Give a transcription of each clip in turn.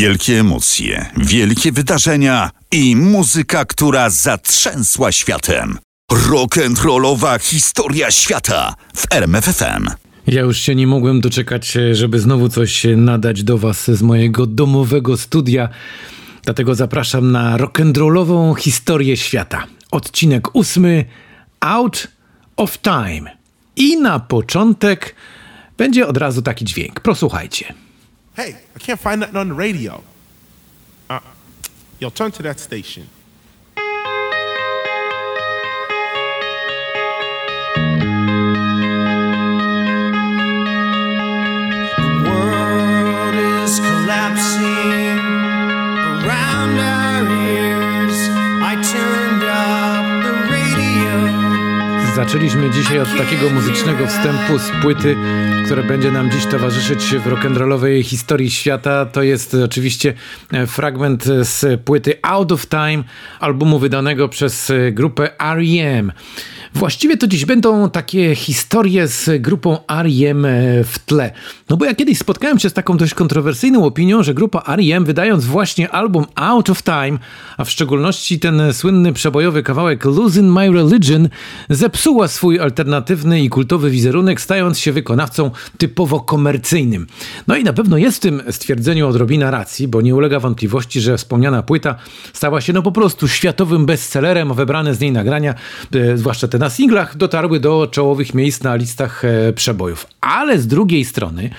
Wielkie emocje, wielkie wydarzenia i muzyka, która zatrzęsła światem. Rock'n'rollowa historia świata w RMFFM. Ja już się nie mogłem doczekać, żeby znowu coś nadać do Was z mojego domowego studia. Dlatego zapraszam na rock'n'rollową historię świata. Odcinek ósmy Out of Time. I na początek będzie od razu taki dźwięk. Prosłuchajcie. Hey, I can't find nothing on the radio. Uh, yo, turn to that station. Zaczęliśmy dzisiaj od takiego muzycznego wstępu z płyty, które będzie nam dziś towarzyszyć w rock'n'rollowej historii świata. To jest oczywiście e, fragment z płyty Out of Time, albumu wydanego przez e, grupę R.E.M. Właściwie to dziś będą takie historie z grupą R.E.M. e, w tle. No bo ja kiedyś spotkałem się z taką dość kontrowersyjną opinią, że grupa R.E.M. wydając właśnie album Out of Time, a w szczególności ten słynny przebojowy kawałek Losing My Religion, zepsuła swój alternatywny i kultowy wizerunek, stając się wykonawcą typowo komercyjnym. No i na pewno jest w tym stwierdzeniu odrobina racji, bo nie ulega wątpliwości, że wspomniana płyta stała się no po prostu światowym bestsellerem, a wybrane z niej nagrania, e, zwłaszcza te na singlach, dotarły do czołowych miejsc na listach e, przebojów. Ale z drugiej strony,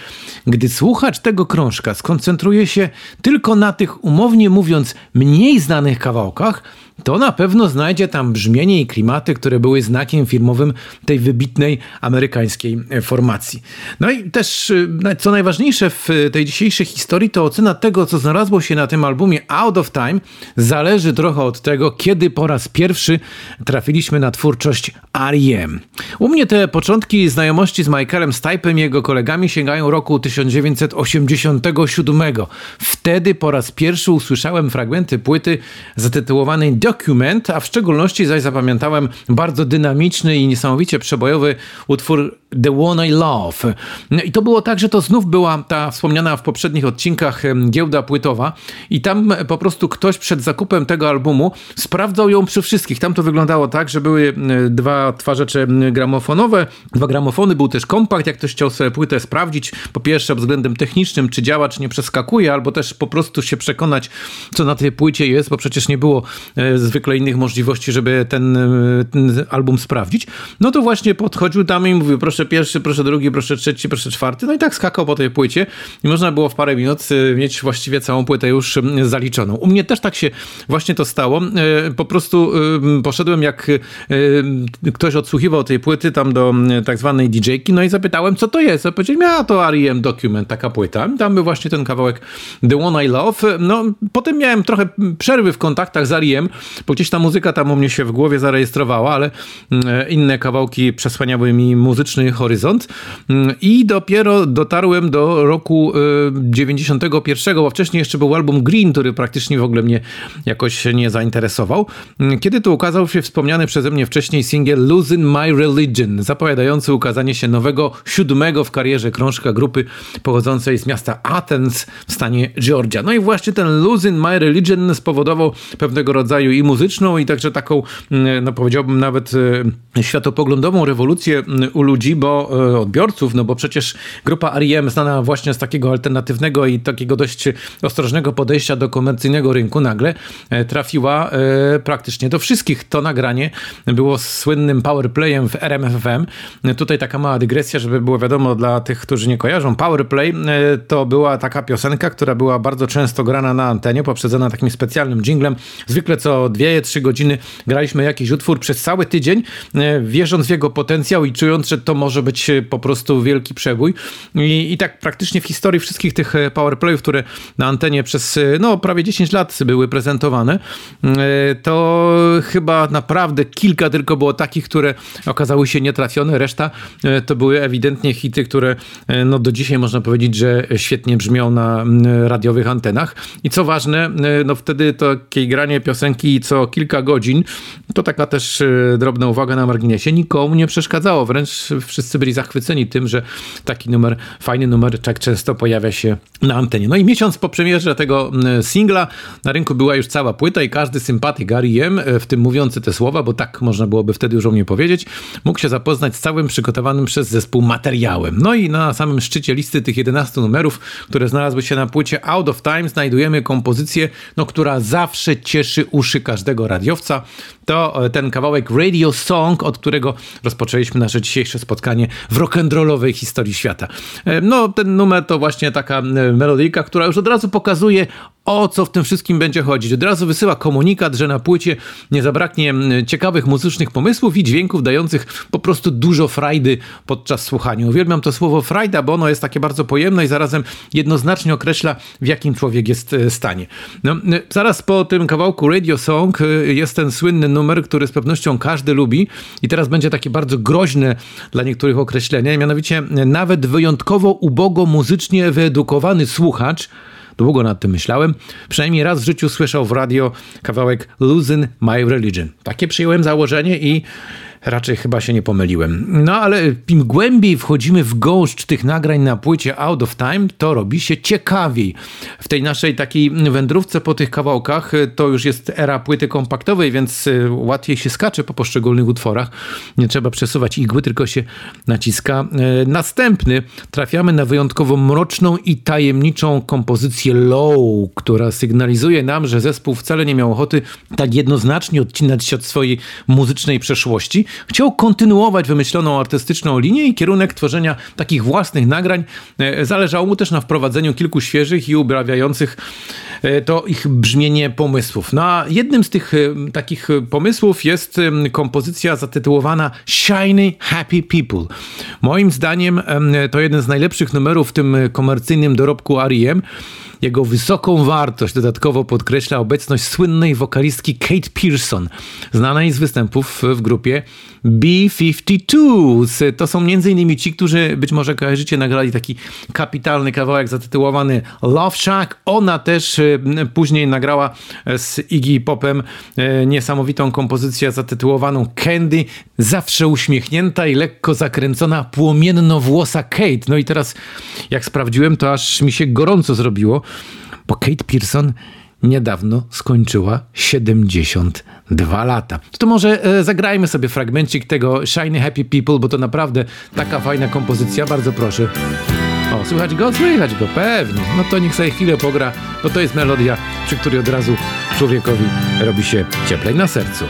gdy słuchacz tego krążka skoncentruje się tylko na tych, umownie mówiąc, mniej znanych kawałkach, to na pewno znajdzie tam brzmienie i klimaty, które były znakiem firmowym tej wybitnej amerykańskiej e, formacji. No i też, e, co najważniejsze w tej dzisiejszej historii, to ocena tego, co znalazło się na tym albumie Out of Time, zależy trochę od tego, kiedy po raz pierwszy trafiliśmy na twórczość R.E.M. U mnie te początki znajomości z Michaelem Stipe'em i jego kolegami sięgają roku 1987. Wtedy po raz pierwszy usłyszałem fragmenty płyty zatytułowanej Document, a w szczególności zaś zapamiętałem bardzo dynamiczny i niesamowicie przebojowy utwór The One I Love. I to było tak, że to znów była ta wspomniana w poprzednich odcinkach giełda płytowa i tam po prostu ktoś przed zakupem tego albumu sprawdzał ją przy wszystkich. Tam to wyglądało tak, że były dwa twarzecze gramofonowe, dwa gramofony, był też kompakt, jak ktoś chciał sobie płytę sprawdzić, po pierwsze względem technicznym, czy działa, czy nie przeskakuje, albo też po prostu się przekonać, co na tej płycie jest, bo przecież nie było e, zwykle innych możliwości, żeby ten, ten album sprawdzić. No to właśnie podchodził tam i mówił, proszę pierwszy, proszę drugi, proszę trzeci, proszę czwarty, no i tak skakał po tej płycie i można było w parę minut e, mieć właściwie całą płytę już zaliczoną. U mnie też tak się właśnie to stało. E, Po prostu e, poszedłem jak ktoś odsłuchiwał tej płyty tam do tak zwanej DJ-ki, no i zapytałem, co to jest. A powiedzieli, a to R.E.M. Document, taka płyta. Tam był właśnie ten kawałek The One I Love. No, potem miałem trochę przerwy w kontaktach z R.E.M., bo gdzieś ta muzyka tam u mnie się w głowie zarejestrowała, ale mm, inne kawałki przesłaniały mi muzyczny horyzont Mm, i dopiero dotarłem do roku y, 91, bo wcześniej jeszcze był album Green, który praktycznie w ogóle mnie jakoś nie zainteresował. Mm, Kiedy to ukazał się wspomniany przeze mnie wcześniej singiel Losing My Religion, zapowiadający ukazanie się nowego, siódmego w karierze krążka grupy pochodzącej z miasta Athens w stanie Georgia. No i właśnie ten Losing My Religion spowodował pewnego rodzaju i muzyczną, i także taką, mm, no powiedziałbym nawet e, światopoglądową rewolucję mm, u ludzi, bo e, odbiorców, no bo przecież grupa R.E.M. znana właśnie z takiego alternatywnego i takiego dość ostrożnego podejścia do komercyjnego rynku nagle e, trafiła praktycznie do wszystkich. To nagranie było słynnym powerplayem w RMFFM. Tutaj taka mała dygresja, żeby było wiadomo dla tych, którzy nie kojarzą. Powerplay to była taka piosenka, która była bardzo często grana na antenie, poprzedzona takim specjalnym jinglem. Zwykle co 2-3 godziny graliśmy jakiś utwór przez cały tydzień, e, wierząc w jego potencjał i czując, że to może być e, po prostu wielki przebój. I, i tak praktycznie w historii wszystkich tych e, powerplayów, które na antenie przez no, prawie 10 lat były prezentowane, to chyba naprawdę kilka tylko było takich, które okazały się nietrafione. Reszta to były ewidentnie hity, które no, do dzisiaj można powiedzieć, że świetnie brzmią na radiowych antenach. I co ważne, no wtedy takie granie piosenki co kilka godzin, to taka też e, drobna uwaga na marginesie, nikomu nie przeszkadzało. Wręcz wszyscy byli zachwyceni tym, że taki numer, fajny numer tak często pojawia się na antenie. No i miesiąc po premierze tego singla na rynku była już cała płyta i każdy sympatyk R.E.M., w tym mówiący te słowa, bo tak można byłoby wtedy już o mnie powiedzieć, mógł się zapoznać z całym przygotowanym przez zespół materiałem. No i na samym szczycie listy tych 11 numerów, które znalazły się na płycie Out of Time, znajdujemy kompozycję, no, która zawsze cieszy uszy każdego radiowca. To e, ten kawałek Radio Song, od którego rozpoczęliśmy nasze dzisiejsze spotkanie w rock'n'rollowej historii świata. E, No, ten numer to właśnie taka e, melodyjka, która już od razu pokazuje, o co w tym wszystkim będzie chodzić. Od razu wysyła komunikat, że na płycie nie zabraknie ciekawych muzycznych pomysłów i dźwięków dających po prostu dużo frajdy podczas słuchania. Uwielbiam to słowo frajda, bo ono jest takie bardzo pojemne i zarazem jednoznacznie określa, w jakim człowiek jest stanie. No, zaraz po tym kawałku Radio Song jest ten słynny numer, który z pewnością każdy lubi i teraz będzie takie bardzo groźne dla niektórych określenie, mianowicie e, nawet wyjątkowo ubogo muzycznie wyedukowany słuchacz Długo nad tym myślałem. Przynajmniej raz w życiu słyszał w radio kawałek Losing My Religion. Takie przyjąłem założenie i raczej chyba się nie pomyliłem. No ale im głębiej wchodzimy w gąszcz tych nagrań na płycie Out of Time, to robi się ciekawiej. W tej naszej takiej wędrówce po tych kawałkach y, to już jest era płyty kompaktowej, więc y, łatwiej się skacze po poszczególnych utworach. Nie trzeba przesuwać igły, tylko się naciska. Y, Następny trafiamy na wyjątkowo mroczną i tajemniczą kompozycję Low, która sygnalizuje nam, że zespół wcale nie miał ochoty tak jednoznacznie odcinać się od swojej muzycznej przeszłości. Chciał kontynuować wymyśloną artystyczną linię i kierunek tworzenia takich własnych nagrań. E, Zależało mu też na wprowadzeniu kilku świeżych i ubrawiających e, to ich brzmienie pomysłów. No a jednym z tych e, takich pomysłów jest kompozycja zatytułowana Shiny Happy People. Moim zdaniem em, to jeden z najlepszych numerów w tym komercyjnym dorobku R.E.M. Jego wysoką wartość dodatkowo podkreśla obecność słynnej wokalistki Kate Pearson, znanej z występów w grupie B-52. To są m.in. ci, którzy być może kojarzycie, nagrali taki kapitalny kawałek zatytułowany Love Shack. Ona też e, później nagrała z Iggy Popem e, niesamowitą kompozycję zatytułowaną Candy, zawsze uśmiechnięta i lekko zakręcona płomienno-włosa Kate. No i teraz jak sprawdziłem, to aż mi się gorąco zrobiło, bo Kate Pearson niedawno skończyła 72 lata. To może e, zagrajmy sobie fragmencik tego Shiny Happy People, bo to naprawdę taka fajna kompozycja, bardzo proszę. O, słychać go? Słychać go, pewnie. No to niech sobie chwilę pogra, bo to jest melodia, przy której od razu człowiekowi robi się cieplej na sercu.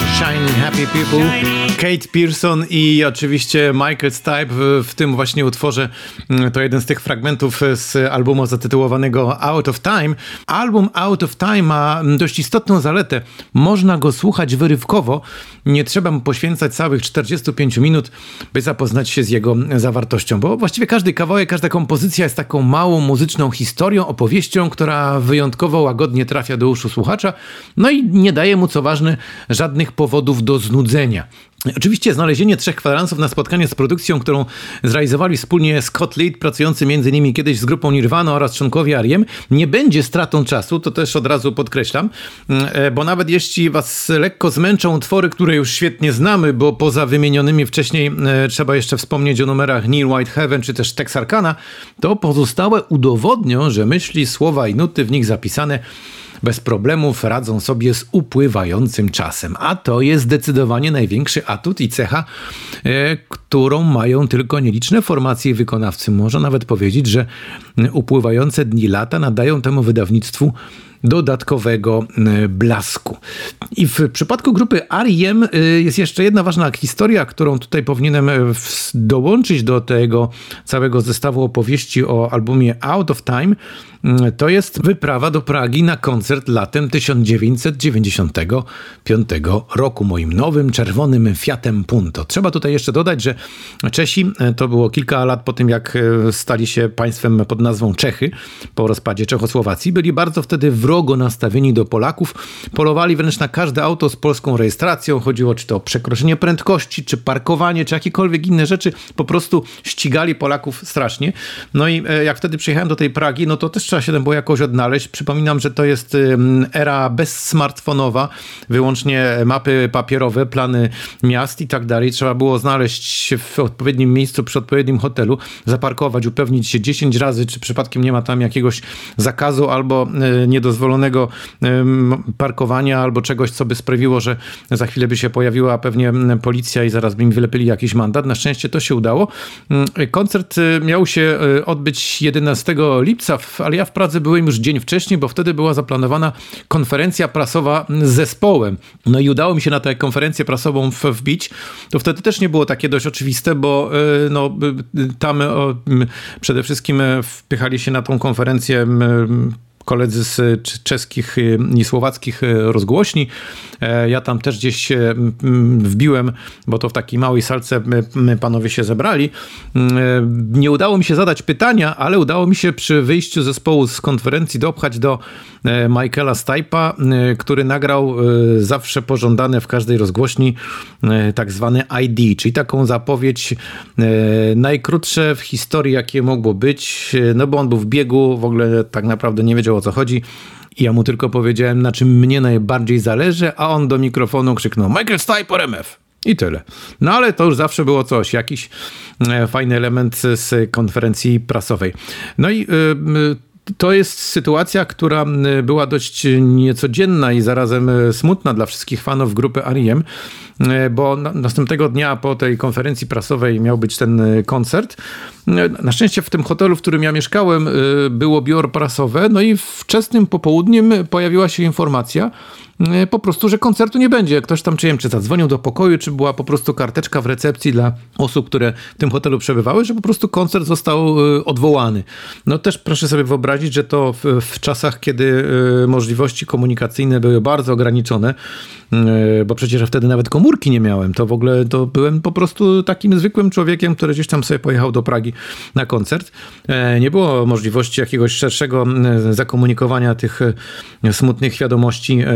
Shiny Happy People, Kate Pearson i oczywiście Michael Stipe w, tym właśnie utworze. mm, To jeden z tych fragmentów z albumu zatytułowanego Out of Time. Album Out of Time ma dość istotną zaletę. Można go słuchać wyrywkowo. Nie trzeba mu poświęcać całych 45 minut, by zapoznać się z jego zawartością, bo właściwie każdy kawałek, każda kompozycja jest taką małą muzyczną historią, opowieścią, która wyjątkowo łagodnie trafia do uszu słuchacza, no i nie daje mu, co ważne, żadnych powodów do znudzenia. Oczywiście znalezienie trzech kwadransów na spotkanie z produkcją, którą zrealizowali wspólnie Scott Litt, pracujący innymi kiedyś z grupą Nirvana oraz członkowie R.E.M., nie będzie stratą czasu, to też od razu podkreślam, e, bo nawet jeśli was lekko zmęczą utwory, które już świetnie znamy, bo poza wymienionymi wcześniej e, trzeba jeszcze wspomnieć o numerach Near White Heaven czy też Texarkana, to pozostałe udowodnią, że myśli, słowa i nuty w nich zapisane bez problemów radzą sobie z upływającym czasem. A to jest zdecydowanie największy atut i cecha, e, którą mają tylko nieliczne formacje wykonawcy. Można nawet powiedzieć, że upływające dni lata nadają temu wydawnictwu dodatkowego e, blasku. I w przypadku grupy R.E.M. e, jest jeszcze jedna ważna historia, którą tutaj powinienem e, w- dołączyć do tego całego zestawu opowieści o albumie Out of Time. Mm, To jest wyprawa do Pragi na koncert latem 1995 roku moim nowym czerwonym Fiatem Punto. Trzeba tutaj jeszcze dodać, że Czesi to było kilka lat po tym, jak stali się państwem pod nazwą Czechy po rozpadzie Czechosłowacji. Byli bardzo wtedy wrogo nastawieni do Polaków. Polowali wręcz na każde auto z polską rejestracją. Chodziło czy to o przekroczenie prędkości, czy parkowanie, czy jakiekolwiek inne rzeczy. Po prostu ścigali Polaków strasznie. No i e, jak wtedy przyjechałem do tej Pragi, no to też trzeba się tam było jakoś odnaleźć. Przypominam, że to jest era bezsmartfonowa, wyłącznie mapy papierowe, plany miast i tak dalej. Trzeba było znaleźć się w odpowiednim miejscu, przy odpowiednim hotelu, zaparkować, upewnić się 10 razy, czy przypadkiem nie ma tam jakiegoś zakazu albo y, niedozwolonego ym, parkowania, albo czegoś, co by sprawiło, że za chwilę by się pojawiła pewnie policja i zaraz by im wylepili jakiś mandat. Na szczęście to się udało. Mm, Koncert y, miał się y, odbyć 11 lipca, ale ja w Pradze byłem już dzień wcześniej, bo wtedy była zaplanowana konferencja prasowa z zespołem. No i udało mi się na tę konferencję prasową wbić. To wtedy też nie było takie dość oczywiste, bo y, no, tam przede wszystkim y, wpychali się na tą konferencję koledzy z cz- czeskich y, i słowackich y, rozgłośni. E, Ja tam też gdzieś się wbiłem, bo to w takiej małej salce panowie się zebrali. Mm, e, Nie udało mi się zadać pytania, ale udało mi się przy wyjściu zespołu z konferencji dopchać do e, Michaela e, który nagrał zawsze pożądane w każdej rozgłośni tak zwane ID, czyli taką zapowiedź najkrótsze w historii, jakie mogło być, no bo on był w biegu, w ogóle tak naprawdę nie wiedział o co chodzi. I ja mu tylko powiedziałem, na czym mnie najbardziej zależy, a on do mikrofonu krzyknął Michael Stipe RMF. I tyle. No ale to już zawsze było coś, jakiś e, fajny element z konferencji prasowej. No i y, to jest sytuacja, która była dość niecodzienna i zarazem y, smutna dla wszystkich fanów grupy R.E.M., y, bo na, następnego dnia po tej konferencji prasowej miał być ten koncert. Na szczęście w tym hotelu, w którym ja mieszkałem, było biuro prasowe, no i wczesnym popołudniem pojawiła się informacja, po prostu, że koncertu nie będzie. Ktoś tam, czy wiem, czy zadzwonił do pokoju, czy była po prostu karteczka w recepcji dla osób, które w tym hotelu przebywały, że po prostu koncert został y, odwołany. No też proszę sobie wyobrazić, że to w, w czasach, kiedy y, możliwości komunikacyjne były bardzo ograniczone, bo przecież wtedy nawet komórki nie miałem, to w ogóle to byłem po prostu takim zwykłym człowiekiem, który gdzieś tam sobie pojechał do Pragi na koncert. E, Nie było możliwości jakiegoś szerszego e, zakomunikowania tych e, smutnych wiadomości, e,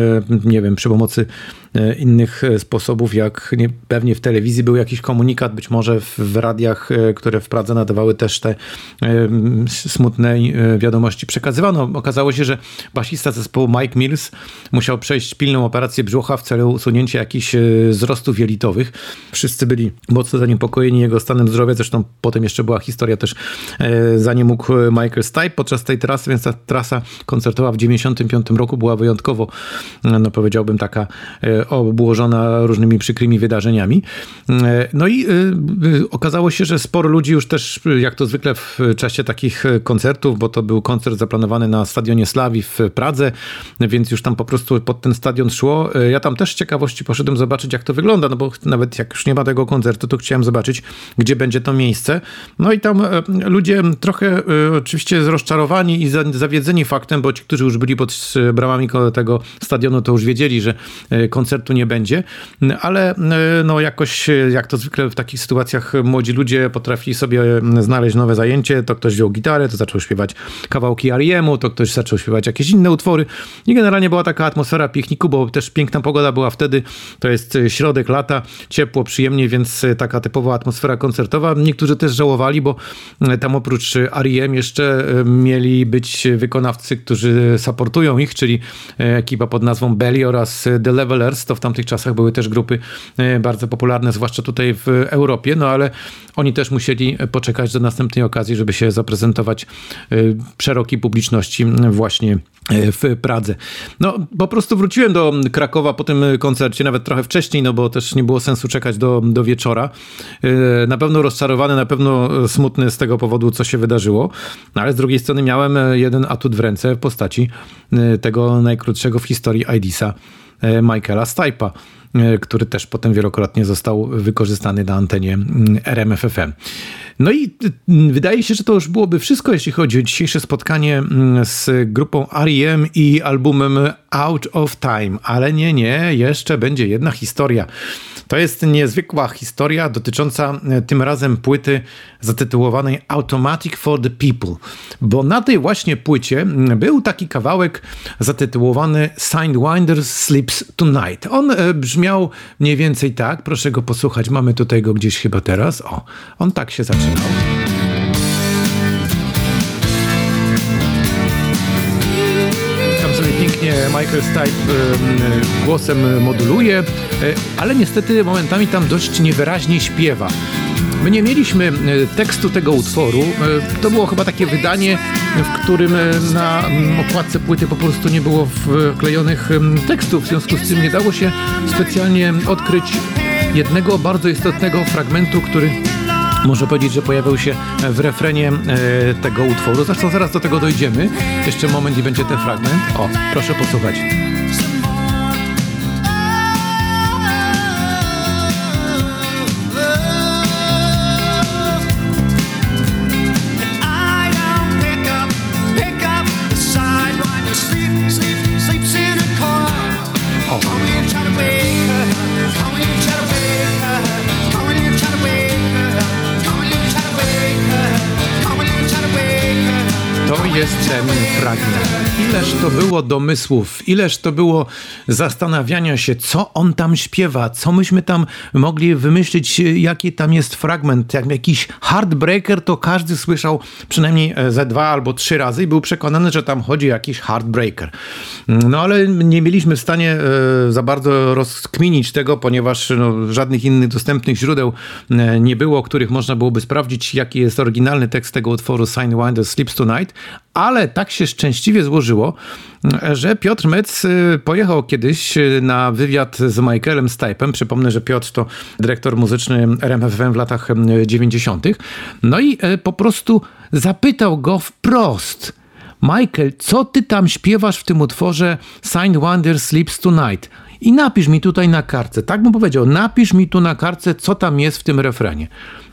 nie wiem, przy pomocy e, innych e, sposobów, jak nie, pewnie w telewizji był jakiś komunikat, być może w, w radiach, e, które w Pradze nadawały też te e, smutne e, wiadomości przekazywano. Okazało się, że basista zespołu Mike Mills musiał przejść pilną operację brzucha w celu usunięcia jakichś e, wzrostów jelitowych. Wszyscy byli mocno zaniepokojeni jego stanem zdrowia, zresztą potem jeszcze była historia też, e, zanim mógł Michael Stipe podczas tej trasy, więc ta trasa koncertowa w 95 roku była wyjątkowo, e, no powiedziałbym, taka obłożona różnymi przykrymi wydarzeniami. No i okazało się, że sporo ludzi już też, jak to zwykle w czasie takich koncertów, bo to był koncert zaplanowany na stadionie Slawii w Pradze, więc już tam po prostu pod ten stadion szło. Ja tam też z ciekawości poszedłem zobaczyć, jak to wygląda, no bo nawet jak już nie ma tego koncertu, to chciałem zobaczyć, gdzie będzie to miejsce. No i tam e, ludzie trochę e, oczywiście rozczarowani i za- zawiedzeni faktem, bo ci, którzy już byli pod e, bramami tego stadionu, to już wiedzieli, że koncertu nie będzie, ale no jakoś, jak to zwykle w takich sytuacjach, młodzi ludzie potrafili sobie znaleźć nowe zajęcie, to ktoś wziął gitarę, to zaczął śpiewać kawałki R.E.M.u, to ktoś zaczął śpiewać jakieś inne utwory. I generalnie była taka atmosfera pikniku, bo też piękna pogoda była wtedy, to jest e, środek lata, ciepło, przyjemnie, więc e, taka typowa atmosfera koncertowa. Niektórzy też żałowali, bo e, tam oprócz R.E.M. jeszcze mieli być wykonawcy, którzy supportują ich, czyli ekipa pod nazwą Belly oraz The Levelers, to w tamtych czasach były też grupy bardzo popularne, zwłaszcza tutaj w Europie, no ale oni też musieli poczekać do następnej okazji, żeby się zaprezentować szerokiej publiczności właśnie e, w Pradze. No, po prostu wróciłem do Krakowa po tym koncercie, nawet trochę wcześniej, no bo też nie było sensu czekać do, do wieczora. E, Na pewno rozczarowany, na pewno smutny z tego powodu, co się wydarzyło, no, ale z drugiej strony miałem jeden atut w ręce w postaci tego najkrótszego w historii IDISa Michaela Stipe'a, e, który też potem wielokrotnie został wykorzystany na antenie mm, RMFFM. No i y, wydaje się, że to już byłoby wszystko, jeśli chodzi o dzisiejsze spotkanie mm, z grupą R.E.M. i albumem Out of Time. Ale nie, nie, jeszcze będzie jedna historia. To jest niezwykła historia dotycząca e, tym razem płyty zatytułowanej Automatic for the People, bo na tej właśnie płycie był taki kawałek zatytułowany Sidewinder Sleeps Tonight. On e, brzmiał mniej więcej tak, proszę go posłuchać, mamy tutaj go gdzieś chyba teraz. O, on tak się zaczynał. Pięknie Michael Stipe em, głosem moduluje, e, ale niestety momentami tam dość niewyraźnie śpiewa. My nie mieliśmy e, tekstu tego utworu. E, To było chyba takie wydanie, w którym na mm, okładce płyty po prostu nie było wklejonych tekstów. W związku z tym nie dało się specjalnie odkryć jednego bardzo istotnego fragmentu, który można powiedzieć, że pojawił się w refrenie e, tego utworu. Zresztą zaraz do tego dojdziemy. Jeszcze moment i będzie ten fragment. O, proszę posłuchać. Domysłów, ileż to było zastanawiania się, co on tam śpiewa, co myśmy tam mogli wymyślić, jaki tam jest fragment. Jak jakiś heartbreaker, to każdy słyszał przynajmniej e, ze dwa albo trzy razy i był przekonany, że tam chodzi jakiś heartbreaker. No ale nie mieliśmy w stanie e, za bardzo rozkminić tego, ponieważ no, żadnych innych dostępnych źródeł e, nie było, których można byłoby sprawdzić, jaki jest oryginalny tekst tego utworu Sidewinder Sleeps Tonight, ale tak się szczęśliwie złożyło, że Piotr Metz y, pojechał kiedyś y, na wywiad z Michaelem Stipe'em. Przypomnę, że Piotr to dyrektor muzyczny RMFFM w latach y, 90. No i y, po prostu zapytał go wprost. Michael, co ty tam śpiewasz w tym utworze Signed Wonder Sleeps Tonight? I napisz mi tutaj na kartce. Tak mu powiedział, napisz mi tu na kartce, co tam jest w tym refrenie.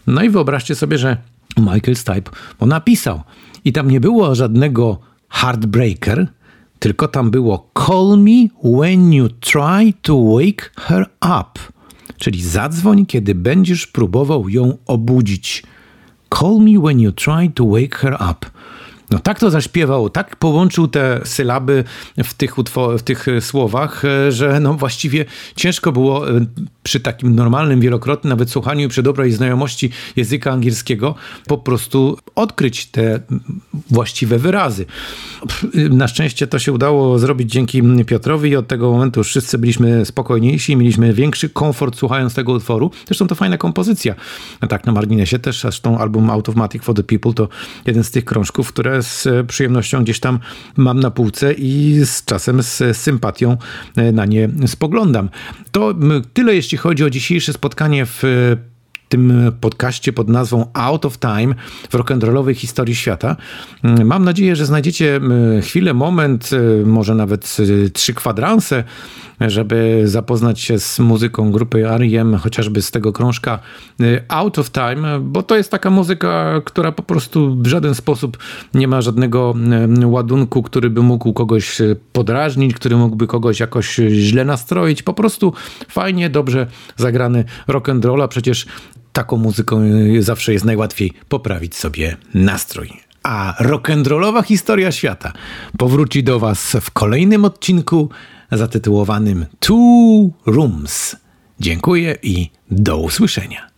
No i wyobraźcie sobie, że Michael Stipe mu napisał. I tam nie było żadnego heartbreaker, tylko tam było call me when you try to wake her up. Czyli zadzwoń, kiedy będziesz próbował ją obudzić. Call me when you try to wake her up. No tak to zaśpiewał, tak połączył te sylaby w tych, utwo- w tych e, słowach, e, że no właściwie ciężko było e, przy takim normalnym, wielokrotnym nawet słuchaniu przy dobrej znajomości języka angielskiego po prostu odkryć te właściwe wyrazy. Na szczęście to się udało zrobić dzięki Piotrowi i od tego momentu wszyscy byliśmy spokojniejsi, mieliśmy większy komfort słuchając tego utworu. Zresztą to fajna kompozycja. Tak na marginesie też, zresztą album Automatic for the People to jeden z tych krążków, które z przyjemnością gdzieś tam mam na półce i z czasem z sympatią e, na nie spoglądam. To tyle jeśli chodzi o dzisiejsze spotkanie w tym podcaście pod nazwą Out of Time w rock'n'rollowej historii świata. Mm, Mam nadzieję, że znajdziecie chwilę, moment, y, może nawet y, trzy kwadranse, żeby zapoznać się z muzyką grupy R.E.M., chociażby z tego krążka Out of Time, bo to jest taka muzyka, która po prostu w żaden sposób nie ma żadnego ładunku, który by mógł kogoś podrażnić, który mógłby kogoś jakoś źle nastroić. Po prostu fajnie, dobrze zagrany rock and przecież taką muzyką y, zawsze jest najłatwiej poprawić sobie nastrój. A rock'n'rollowa historia świata powróci do Was w kolejnym odcinku zatytułowanym Two Rooms. Dziękuję i do usłyszenia.